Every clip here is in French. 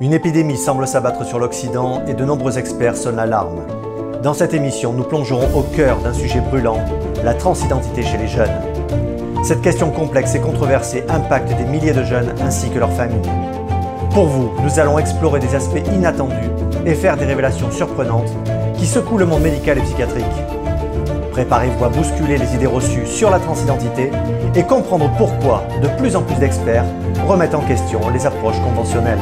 Une épidémie semble s'abattre sur l'Occident et de nombreux experts sonnent l'alarme. Dans cette émission, nous plongerons au cœur d'un sujet brûlant, la transidentité chez les jeunes. Cette question complexe et controversée impacte des milliers de jeunes ainsi que leurs familles. Pour vous, nous allons explorer des aspects inattendus et faire des révélations surprenantes qui secouent le monde médical et psychiatrique. Préparez-vous à bousculer les idées reçues sur la transidentité et comprendre pourquoi de plus en plus d'experts remettent en question les approches conventionnelles.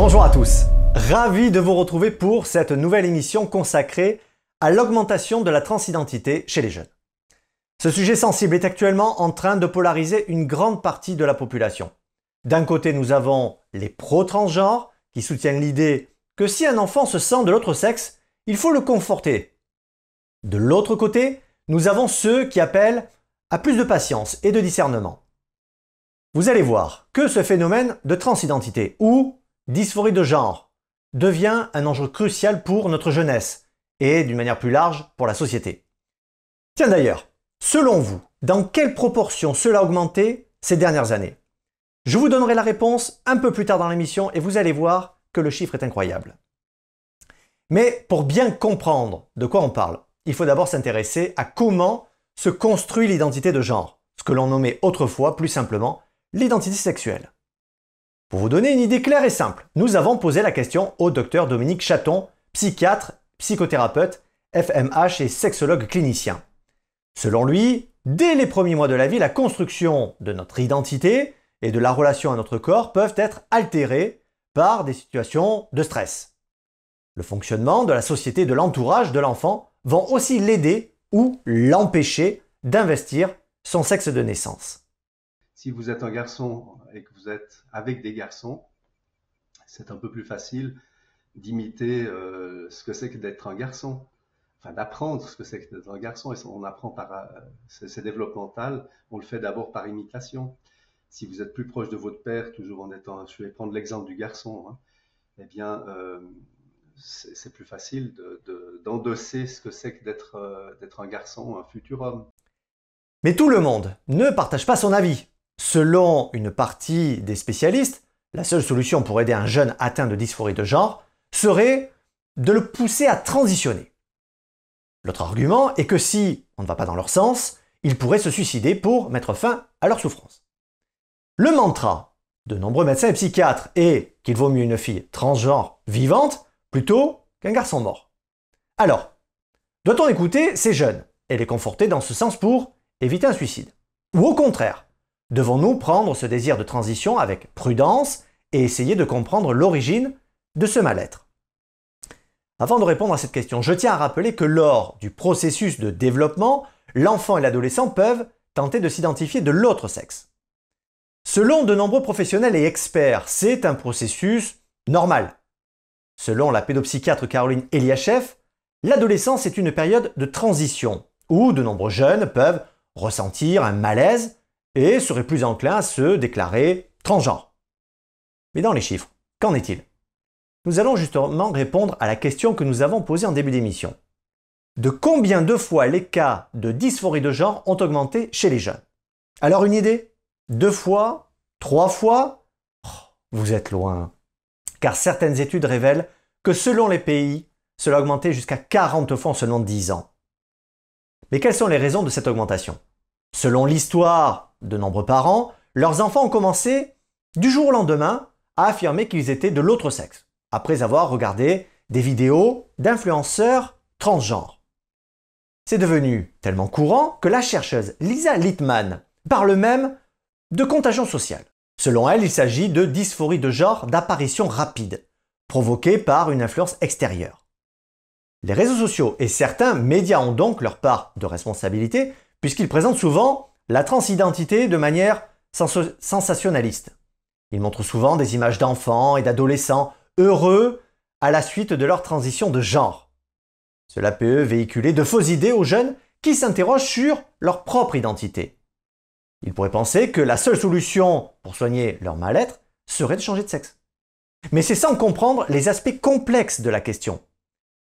Bonjour à tous, ravi de vous retrouver pour cette nouvelle émission consacrée à l'augmentation de la transidentité chez les jeunes. Ce sujet sensible est actuellement en train de polariser une grande partie de la population. D'un côté, nous avons les pro-transgenres qui soutiennent l'idée que si un enfant se sent de l'autre sexe, il faut le conforter. De l'autre côté, nous avons ceux qui appellent à plus de patience et de discernement. Vous allez voir que ce phénomène de transidentité ou dysphorie de genre devient un enjeu crucial pour notre jeunesse et d'une manière plus large pour la société. Tiens d'ailleurs, selon vous, dans quelle proportion cela a augmenté ces dernières années? Je vous donnerai la réponse un peu plus tard dans l'émission et vous allez voir que le chiffre est incroyable. Mais pour bien comprendre de quoi on parle, il faut d'abord s'intéresser à comment se construit l'identité de genre, ce que l'on nommait autrefois plus simplement l'identité sexuelle. Pour vous donner une idée claire et simple, nous avons posé la question au docteur Dominique Chaton, psychiatre, psychothérapeute, FMH et sexologue clinicien. Selon lui, dès les premiers mois de la vie, la construction de notre identité et de la relation à notre corps peuvent être altérées par des situations de stress. Le fonctionnement de la société de l'entourage de l'enfant vont aussi l'aider ou l'empêcher d'investir son sexe de naissance. Si vous êtes un garçon et que vous êtes avec des garçons, c'est un peu plus facile d'imiter euh, ce que c'est que d'être un garçon, enfin d'apprendre ce que c'est que d'être un garçon. Et on apprend par, euh, c'est développemental, on le fait d'abord par imitation. Si vous êtes plus proche de votre père, toujours en étant, je vais prendre l'exemple du garçon, hein, eh bien, euh, c'est plus facile d'endosser ce que c'est que d'être un garçon, un futur homme. Mais tout le monde ne partage pas son avis. Selon une partie des spécialistes, la seule solution pour aider un jeune atteint de dysphorie de genre serait de le pousser à transitionner. L'autre argument est que si on ne va pas dans leur sens, ils pourraient se suicider pour mettre fin à leur souffrance. Le mantra de nombreux médecins et psychiatres est qu'il vaut mieux une fille transgenre vivante plutôt qu'un garçon mort. Alors, doit-on écouter ces jeunes et les conforter dans ce sens pour éviter un suicide? Ou au contraire, devons-nous prendre ce désir de transition avec prudence et essayer de comprendre l'origine de ce mal-être? Avant de répondre à cette question, je tiens à rappeler que lors du processus de développement, l'enfant et l'adolescent peuvent tenter de s'identifier de l'autre sexe. Selon de nombreux professionnels et experts, c'est un processus normal, Selon la pédopsychiatre Caroline Eliachev, l'adolescence est une période de transition où de nombreux jeunes peuvent ressentir un malaise et seraient plus enclins à se déclarer transgenres. Mais dans les chiffres, qu'en est-il? Nous allons justement répondre à la question que nous avons posée en début d'émission. De combien de fois les cas de dysphorie de genre ont augmenté chez les jeunes? Alors une idée? Deux fois? Trois fois? Oh, Vous êtes loin. Car certaines études révèlent que selon les pays, cela a augmenté jusqu'à 40 fois en seulement 10 ans. Mais quelles sont les raisons de cette augmentation? Selon l'histoire de nombreux parents, leurs enfants ont commencé du jour au lendemain à affirmer qu'ils étaient de l'autre sexe, après avoir regardé des vidéos d'influenceurs transgenres. C'est devenu tellement courant que la chercheuse Lisa Littman parle même de contagion sociale. Selon elle, il s'agit de dysphorie de genre d'apparition rapide, provoquée par une influence extérieure. Les réseaux sociaux et certains médias ont donc leur part de responsabilité, puisqu'ils présentent souvent la transidentité de manière sensationnaliste. Ils montrent souvent des images d'enfants et d'adolescents heureux à la suite de leur transition de genre. Cela peut véhiculer de fausses idées aux jeunes qui s'interrogent sur leur propre identité. Ils pourraient penser que la seule solution pour soigner leur mal-être serait de changer de sexe. Mais c'est sans comprendre les aspects complexes de la question.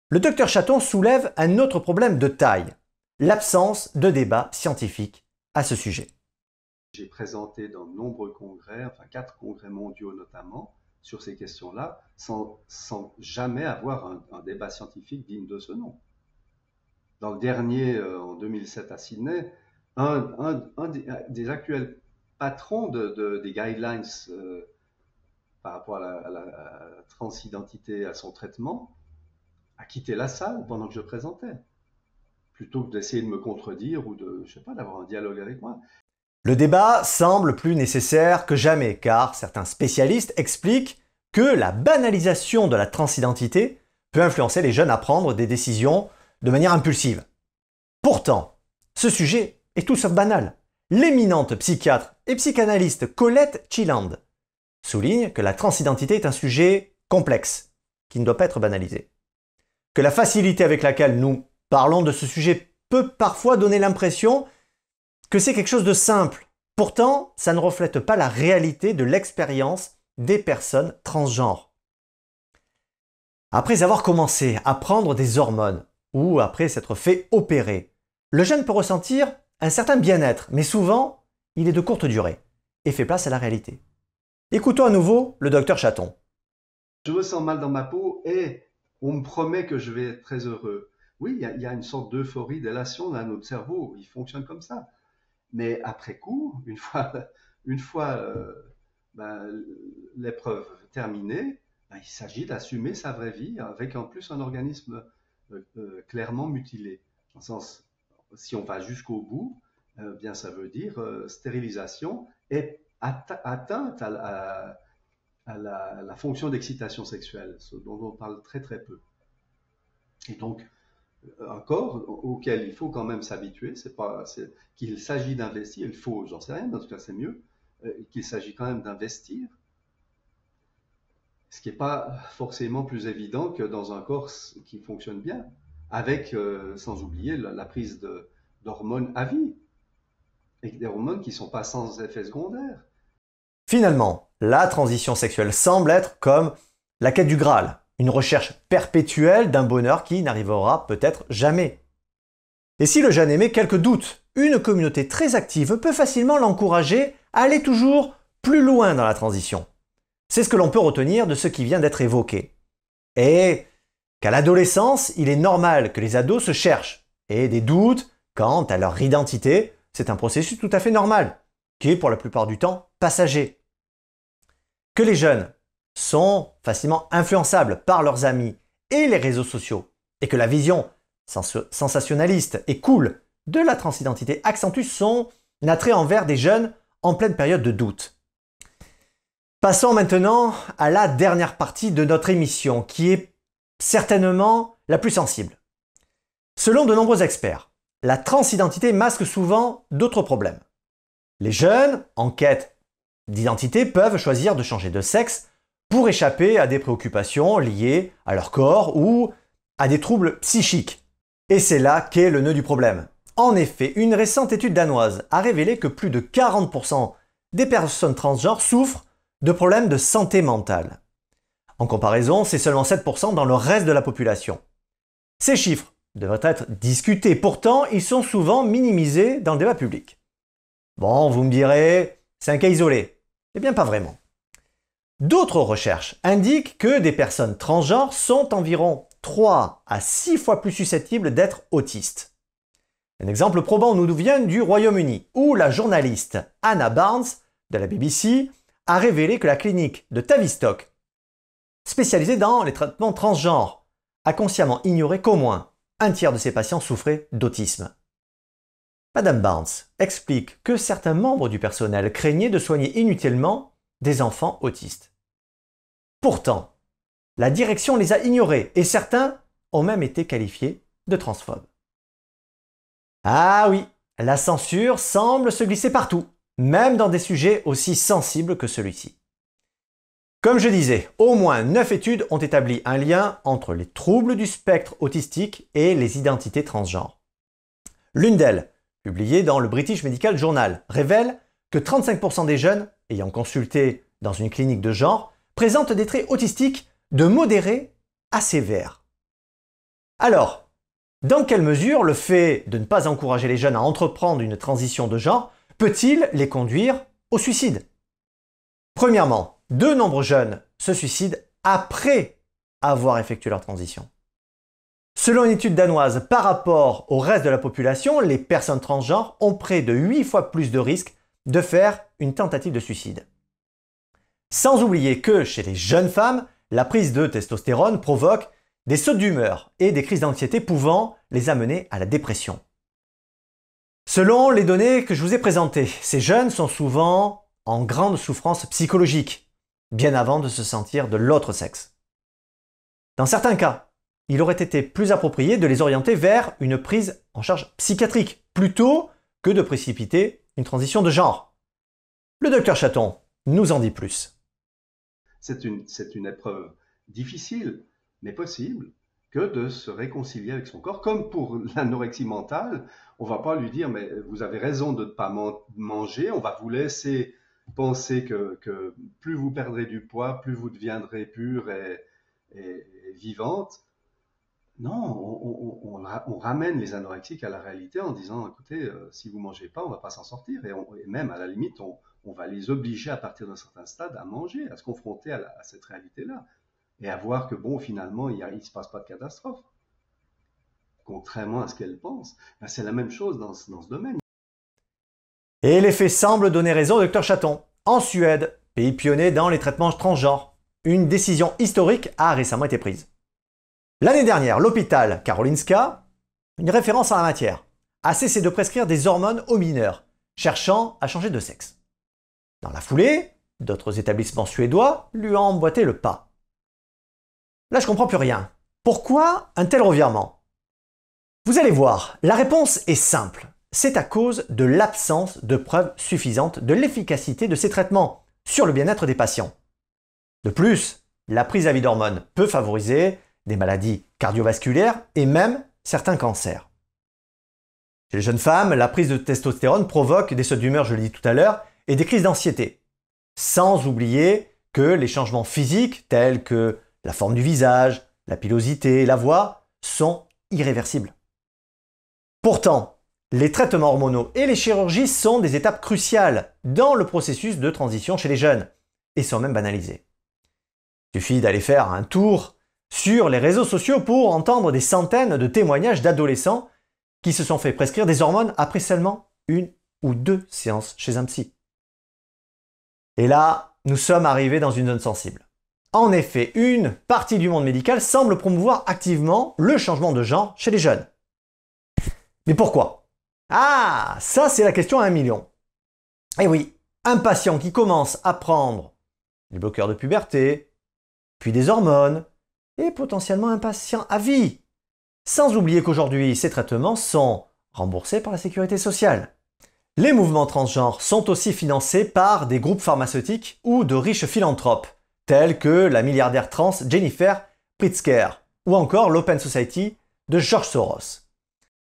Le docteur Chaton soulève un autre problème de taille, l'absence de débat scientifique à ce sujet. J'ai présenté dans de nombreux congrès, enfin quatre congrès mondiaux notamment, sur ces questions-là, sans, jamais avoir un, débat scientifique digne de ce nom. Dans le dernier, euh, en 2007 à Sydney, un, des, actuels patrons des guidelines euh, par rapport à la, transidentité, à son traitement, a quitté la salle pendant que je présentais, plutôt que d'essayer de me contredire ou de, d'avoir un dialogue avec moi. Le débat semble plus nécessaire que jamais, car certains spécialistes expliquent que la banalisation de la transidentité peut influencer les jeunes à prendre des décisions de manière impulsive. Pourtant, ce sujet est tout sauf banal. L'éminente psychiatre et psychanalyste Colette Chiland souligne que la transidentité est un sujet complexe, qui ne doit pas être banalisé. Que la facilité avec laquelle nous parlons de ce sujet peut parfois donner l'impression que c'est quelque chose de simple. Pourtant, ça ne reflète pas la réalité de l'expérience des personnes transgenres. Après avoir commencé à prendre des hormones ou après s'être fait opérer, le jeune peut ressentir un certain bien-être, mais souvent, il est de courte durée et fait place à la réalité. Écoutons à nouveau le docteur Chaton. Je me sens mal dans ma peau et on me promet que je vais être très heureux. Oui, il y, a une sorte d'euphorie, d'élation dans notre cerveau. Il fonctionne comme ça. Mais après coup, une fois, euh, ben, l'épreuve terminée, ben, il s'agit d'assumer sa vraie vie avec en plus un organisme euh, euh, clairement mutilé. En sens, si on va jusqu'au bout, bien ça veut dire stérilisation et atteinte à, la, fonction d'excitation sexuelle, ce dont on parle très très peu. Et donc, un corps auquel il faut quand même s'habituer, c'est pas qu'il s'agit d'investir, il faut, j'en sais rien, en tout cas c'est mieux, euh, qu'il s'agit quand même d'investir, ce qui n'est pas forcément plus évident que dans un corps qui fonctionne bien, avec, euh, sans oublier, la, prise d'hormones à vie, et des hormones qui ne sont pas sans effet secondaire. Finalement, la transition sexuelle semble être comme la quête du Graal, une recherche perpétuelle d'un bonheur qui n'arrivera peut-être jamais. Et si le jeune émet quelques doutes, une communauté très active peut facilement l'encourager à aller toujours plus loin dans la transition. C'est ce que l'on peut retenir de ce qui vient d'être évoqué. Et qu'à l'adolescence, il est normal que les ados se cherchent et des doutes quant à leur identité, c'est un processus tout à fait normal, qui est pour la plupart du temps passager. Que les jeunes sont facilement influençables par leurs amis et les réseaux sociaux, et que la vision sensationnaliste et cool de la transidentité accentue son attrait envers des jeunes en pleine période de doute. Passons maintenant à la dernière partie de notre émission, qui est certainement la plus sensible. Selon de nombreux experts, la transidentité masque souvent d'autres problèmes. Les jeunes, en quête d'identité, peuvent choisir de changer de sexe pour échapper à des préoccupations liées à leur corps ou à des troubles psychiques. Et c'est là qu'est le nœud du problème. En effet, une récente étude danoise a révélé que plus de 40% des personnes transgenres souffrent de problèmes de santé mentale. En comparaison, c'est seulement 7% dans le reste de la population. Ces chiffres devraient être discutés, pourtant ils sont souvent minimisés dans le débat public. Bon, vous me direz, c'est un cas isolé. Eh bien pas vraiment. D'autres recherches indiquent que des personnes transgenres sont environ 3 à 6 fois plus susceptibles d'être autistes. Un exemple probant nous vient du Royaume-Uni, où la journaliste Anna Barnes de la BBC a révélé que la clinique de Tavistock, spécialisée dans les traitements transgenres, a consciemment ignoré qu'au moins un tiers de ses patients souffraient d'autisme. Madame Barnes explique que certains membres du personnel craignaient de soigner inutilement des enfants autistes. Pourtant, la direction les a ignorés et certains ont même été qualifiés de transphobes. Ah oui, la censure semble se glisser partout, même dans des sujets aussi sensibles que celui-ci. Comme je disais, au moins 9 études ont établi un lien entre les troubles du spectre autistique et les identités transgenres. L'une d'elles, publiée dans le British Medical Journal, révèle que 35% des jeunes ayant consulté dans une clinique de genre présente des traits autistiques de modéré à sévère. Alors, dans quelle mesure le fait de ne pas encourager les jeunes à entreprendre une transition de genre peut-il les conduire au suicide? Premièrement, de nombreux jeunes se suicident après avoir effectué leur transition. Selon une étude danoise, par rapport au reste de la population, les personnes transgenres ont près de 8 fois plus de risques de faire une tentative de suicide. Sans oublier que chez les jeunes femmes, la prise de testostérone provoque des sautes d'humeur et des crises d'anxiété pouvant les amener à la dépression. Selon les données que je vous ai présentées, ces jeunes sont souvent en grande souffrance psychologique, bien avant de se sentir de l'autre sexe. Dans certains cas, il aurait été plus approprié de les orienter vers une prise en charge psychiatrique, plutôt que de précipiter une transition de genre. Le docteur Chaton nous en dit plus. C'est une, une épreuve difficile, mais possible, que de se réconcilier avec son corps. Comme pour l'anorexie mentale, on va pas lui dire mais vous avez raison de ne pas manger, on va vous laisser penser que, plus vous perdrez du poids, plus vous deviendrez pure et, vivante. Non, on, ramène les anorexiques à la réalité en disant écoutez, euh, si vous mangez pas, on va pas s'en sortir. Et, même à la limite, on, va les obliger à partir d'un certain stade à manger, à se confronter à cette réalité-là et à voir que, bon, finalement, il ne se passe pas de catastrophe. Contrairement à ce qu'elle pense. Ben, c'est la même chose dans, ce domaine. Et les faits semblent donner raison au Dr Chaton. En Suède, pays pionnier dans les traitements transgenres, une décision historique a récemment été prise. L'année dernière, l'hôpital Karolinska, une référence en la matière, a cessé de prescrire des hormones aux mineurs, cherchant à changer de sexe. Dans la foulée, d'autres établissements suédois lui ont emboîté le pas. Là, je comprends plus rien. Pourquoi un tel revirement? Vous allez voir, la réponse est simple. C'est à cause de l'absence de preuves suffisantes de l'efficacité de ces traitements sur le bien-être des patients. De plus, la prise à vie d'hormones peut favoriser des maladies cardiovasculaires et même certains cancers. Chez les jeunes femmes, la prise de testostérone provoque des sautes d'humeur, je l'ai dit tout à l'heure, et des crises d'anxiété. Sans oublier que les changements physiques tels que la forme du visage, la pilosité, la voix sont irréversibles. Pourtant, les traitements hormonaux et les chirurgies sont des étapes cruciales dans le processus de transition chez les jeunes et sont même banalisés. Il suffit d'aller faire un tour sur les réseaux sociaux pour entendre des centaines de témoignages d'adolescents qui se sont fait prescrire des hormones après seulement une ou deux séances chez un psy. Et là, nous sommes arrivés dans une zone sensible. En effet, une partie du monde médical semble promouvoir activement le changement de genre chez les jeunes. Mais pourquoi? Ah, ça c'est la question à un million. Eh oui, un patient qui commence à prendre des bloqueurs de puberté, puis des hormones, est potentiellement un patient à vie. Sans oublier qu'aujourd'hui, ces traitements sont remboursés par la sécurité sociale. Les mouvements transgenres sont aussi financés par des groupes pharmaceutiques ou de riches philanthropes tels que la milliardaire trans Jennifer Pritzker ou encore l'Open Society de George Soros.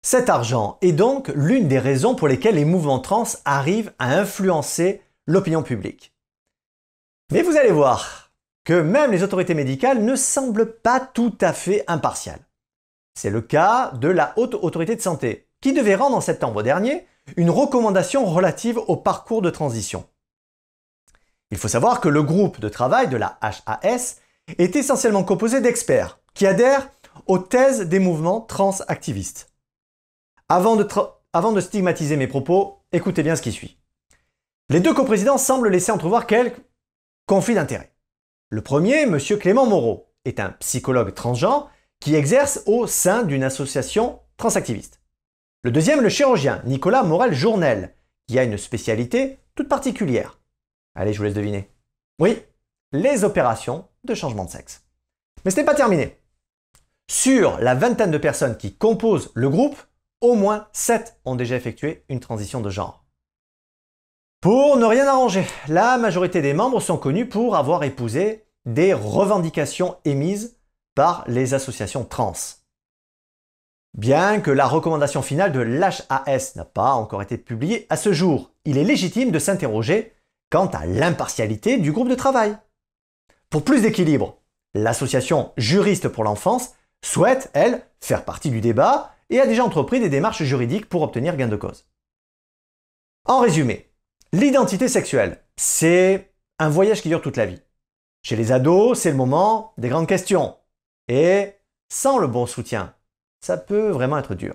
Cet argent est donc l'une des raisons pour lesquelles les mouvements trans arrivent à influencer l'opinion publique. Mais vous allez voir que même les autorités médicales ne semblent pas tout à fait impartiales. C'est le cas de la Haute Autorité de Santé, qui devait rendre en septembre dernier une recommandation relative au parcours de transition. Il faut savoir que le groupe de travail de la HAS est essentiellement composé d'experts qui adhèrent aux thèses des mouvements transactivistes. Avant de, avant de stigmatiser mes propos, écoutez bien ce qui suit. Les deux coprésidents semblent laisser entrevoir quelques conflits d'intérêts. Le premier, M. Clément Moreau, est un psychologue transgenre qui exerce au sein d'une association transactiviste. Le deuxième, le chirurgien Nicolas Morel-Journel, qui a une spécialité toute particulière. Allez, je vous laisse deviner. Oui, les opérations de changement de sexe. Mais ce n'est pas terminé. Sur la vingtaine de personnes qui composent le groupe, au moins 7 ont déjà effectué une transition de genre. Pour ne rien arranger, la majorité des membres sont connus pour avoir épousé des revendications émises par les associations trans. Bien que la recommandation finale de l'HAS n'a pas encore été publiée à ce jour, il est légitime de s'interroger quant à l'impartialité du groupe de travail. Pour plus d'équilibre, l'association Juriste pour l'enfance souhaite, elle, faire partie du débat et a déjà entrepris des démarches juridiques pour obtenir gain de cause. En résumé, l'identité sexuelle, c'est un voyage qui dure toute la vie. Chez les ados, c'est le moment des grandes questions. Et sans le bon soutien, ça peut vraiment être dur.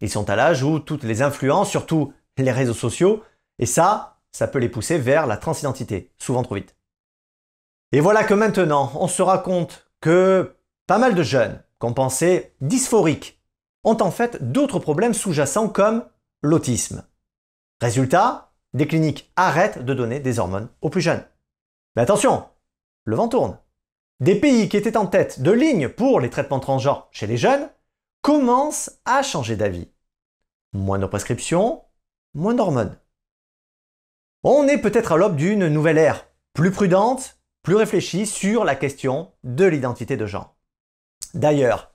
Ils sont à l'âge où toutes les influences, surtout les réseaux sociaux, et ça, ça peut les pousser vers la transidentité, souvent trop vite. Et voilà que maintenant, on se rend compte que pas mal de jeunes qu'on pensait dysphoriques ont en fait d'autres problèmes sous-jacents comme l'autisme. Résultat, des cliniques arrêtent de donner des hormones aux plus jeunes. Mais attention, le vent tourne. Des pays qui étaient en tête de ligne pour les traitements transgenres chez les jeunes commencent à changer d'avis. Moins de prescriptions, moins d'hormones. On est peut-être à l'aube d'une nouvelle ère, plus prudente, plus réfléchie sur la question de l'identité de genre. D'ailleurs,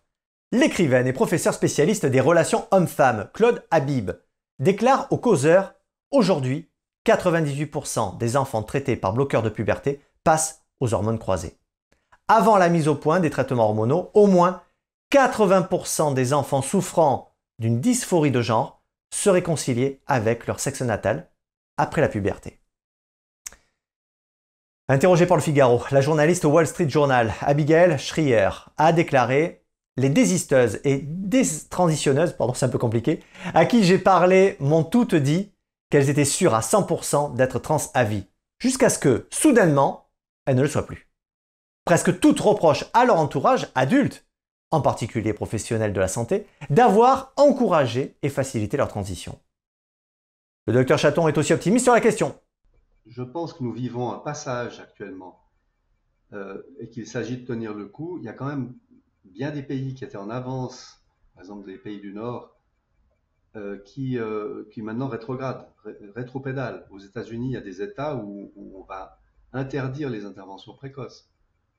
l'écrivaine et professeur spécialiste des relations hommes-femmes, Claude Habib, déclare au causeur Aujourd'hui, 98% des enfants traités par bloqueurs de puberté passent aux hormones croisées. Avant la mise au point des traitements hormonaux, au moins 80% des enfants souffrant d'une dysphorie de genre se réconcilier avec leur sexe natal après la puberté. Interrogée par le Figaro, la journaliste au Wall Street Journal, Abigail Schreier, a déclaré Les désisteuses et déstransitionneuses, pardon, c'est un peu compliqué, à qui j'ai parlé m'ont toutes dit qu'elles étaient sûres à 100% d'être trans à vie, jusqu'à ce que, soudainement, elles ne le soient plus. Presque toutes reprochent à leur entourage adulte, en particulier professionnels de la santé, d'avoir encouragé et facilité leur transition. Le docteur Chaton est aussi optimiste sur la question. Je pense que nous vivons un passage actuellement euh, et qu'il s'agit de tenir le coup. Il y a quand même bien des pays qui étaient en avance, par exemple des pays du Nord, euh, qui, euh, qui maintenant rétrograde, rétropédale. Aux États-Unis, il y a des États où, on va interdire les interventions précoces.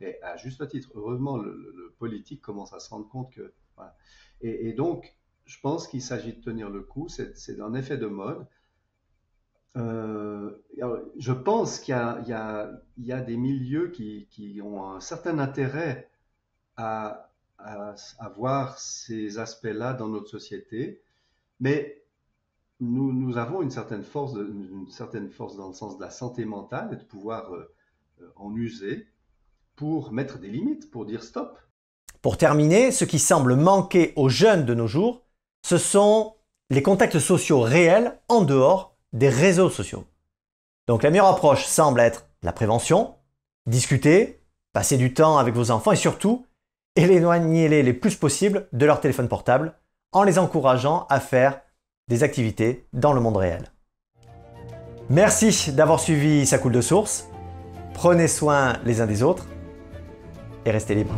Et à juste titre, heureusement, le, politique commence à se rendre compte que. Et, donc, je pense qu'il s'agit de tenir le coup. C'est un effet de mode. Euh, je pense qu'il y, a des milieux qui, qui, ont un certain intérêt à, à, à voir ces aspects-là dans notre société. Mais nous, avons une certaine, force une certaine force dans le sens de la santé mentale et de pouvoir euh, euh, en user pour mettre des limites, pour dire stop. Pour terminer, ce qui semble manquer aux jeunes de nos jours, ce sont les contacts sociaux réels en dehors des réseaux sociaux. Donc la meilleure approche semble être la prévention, discuter, passer du temps avec vos enfants et surtout éloigner-les les plus possible de leur téléphone portable en les encourageant à faire des activités dans le monde réel. Merci d'avoir suivi sa coule de source. Prenez soin les uns des autres et restez libres.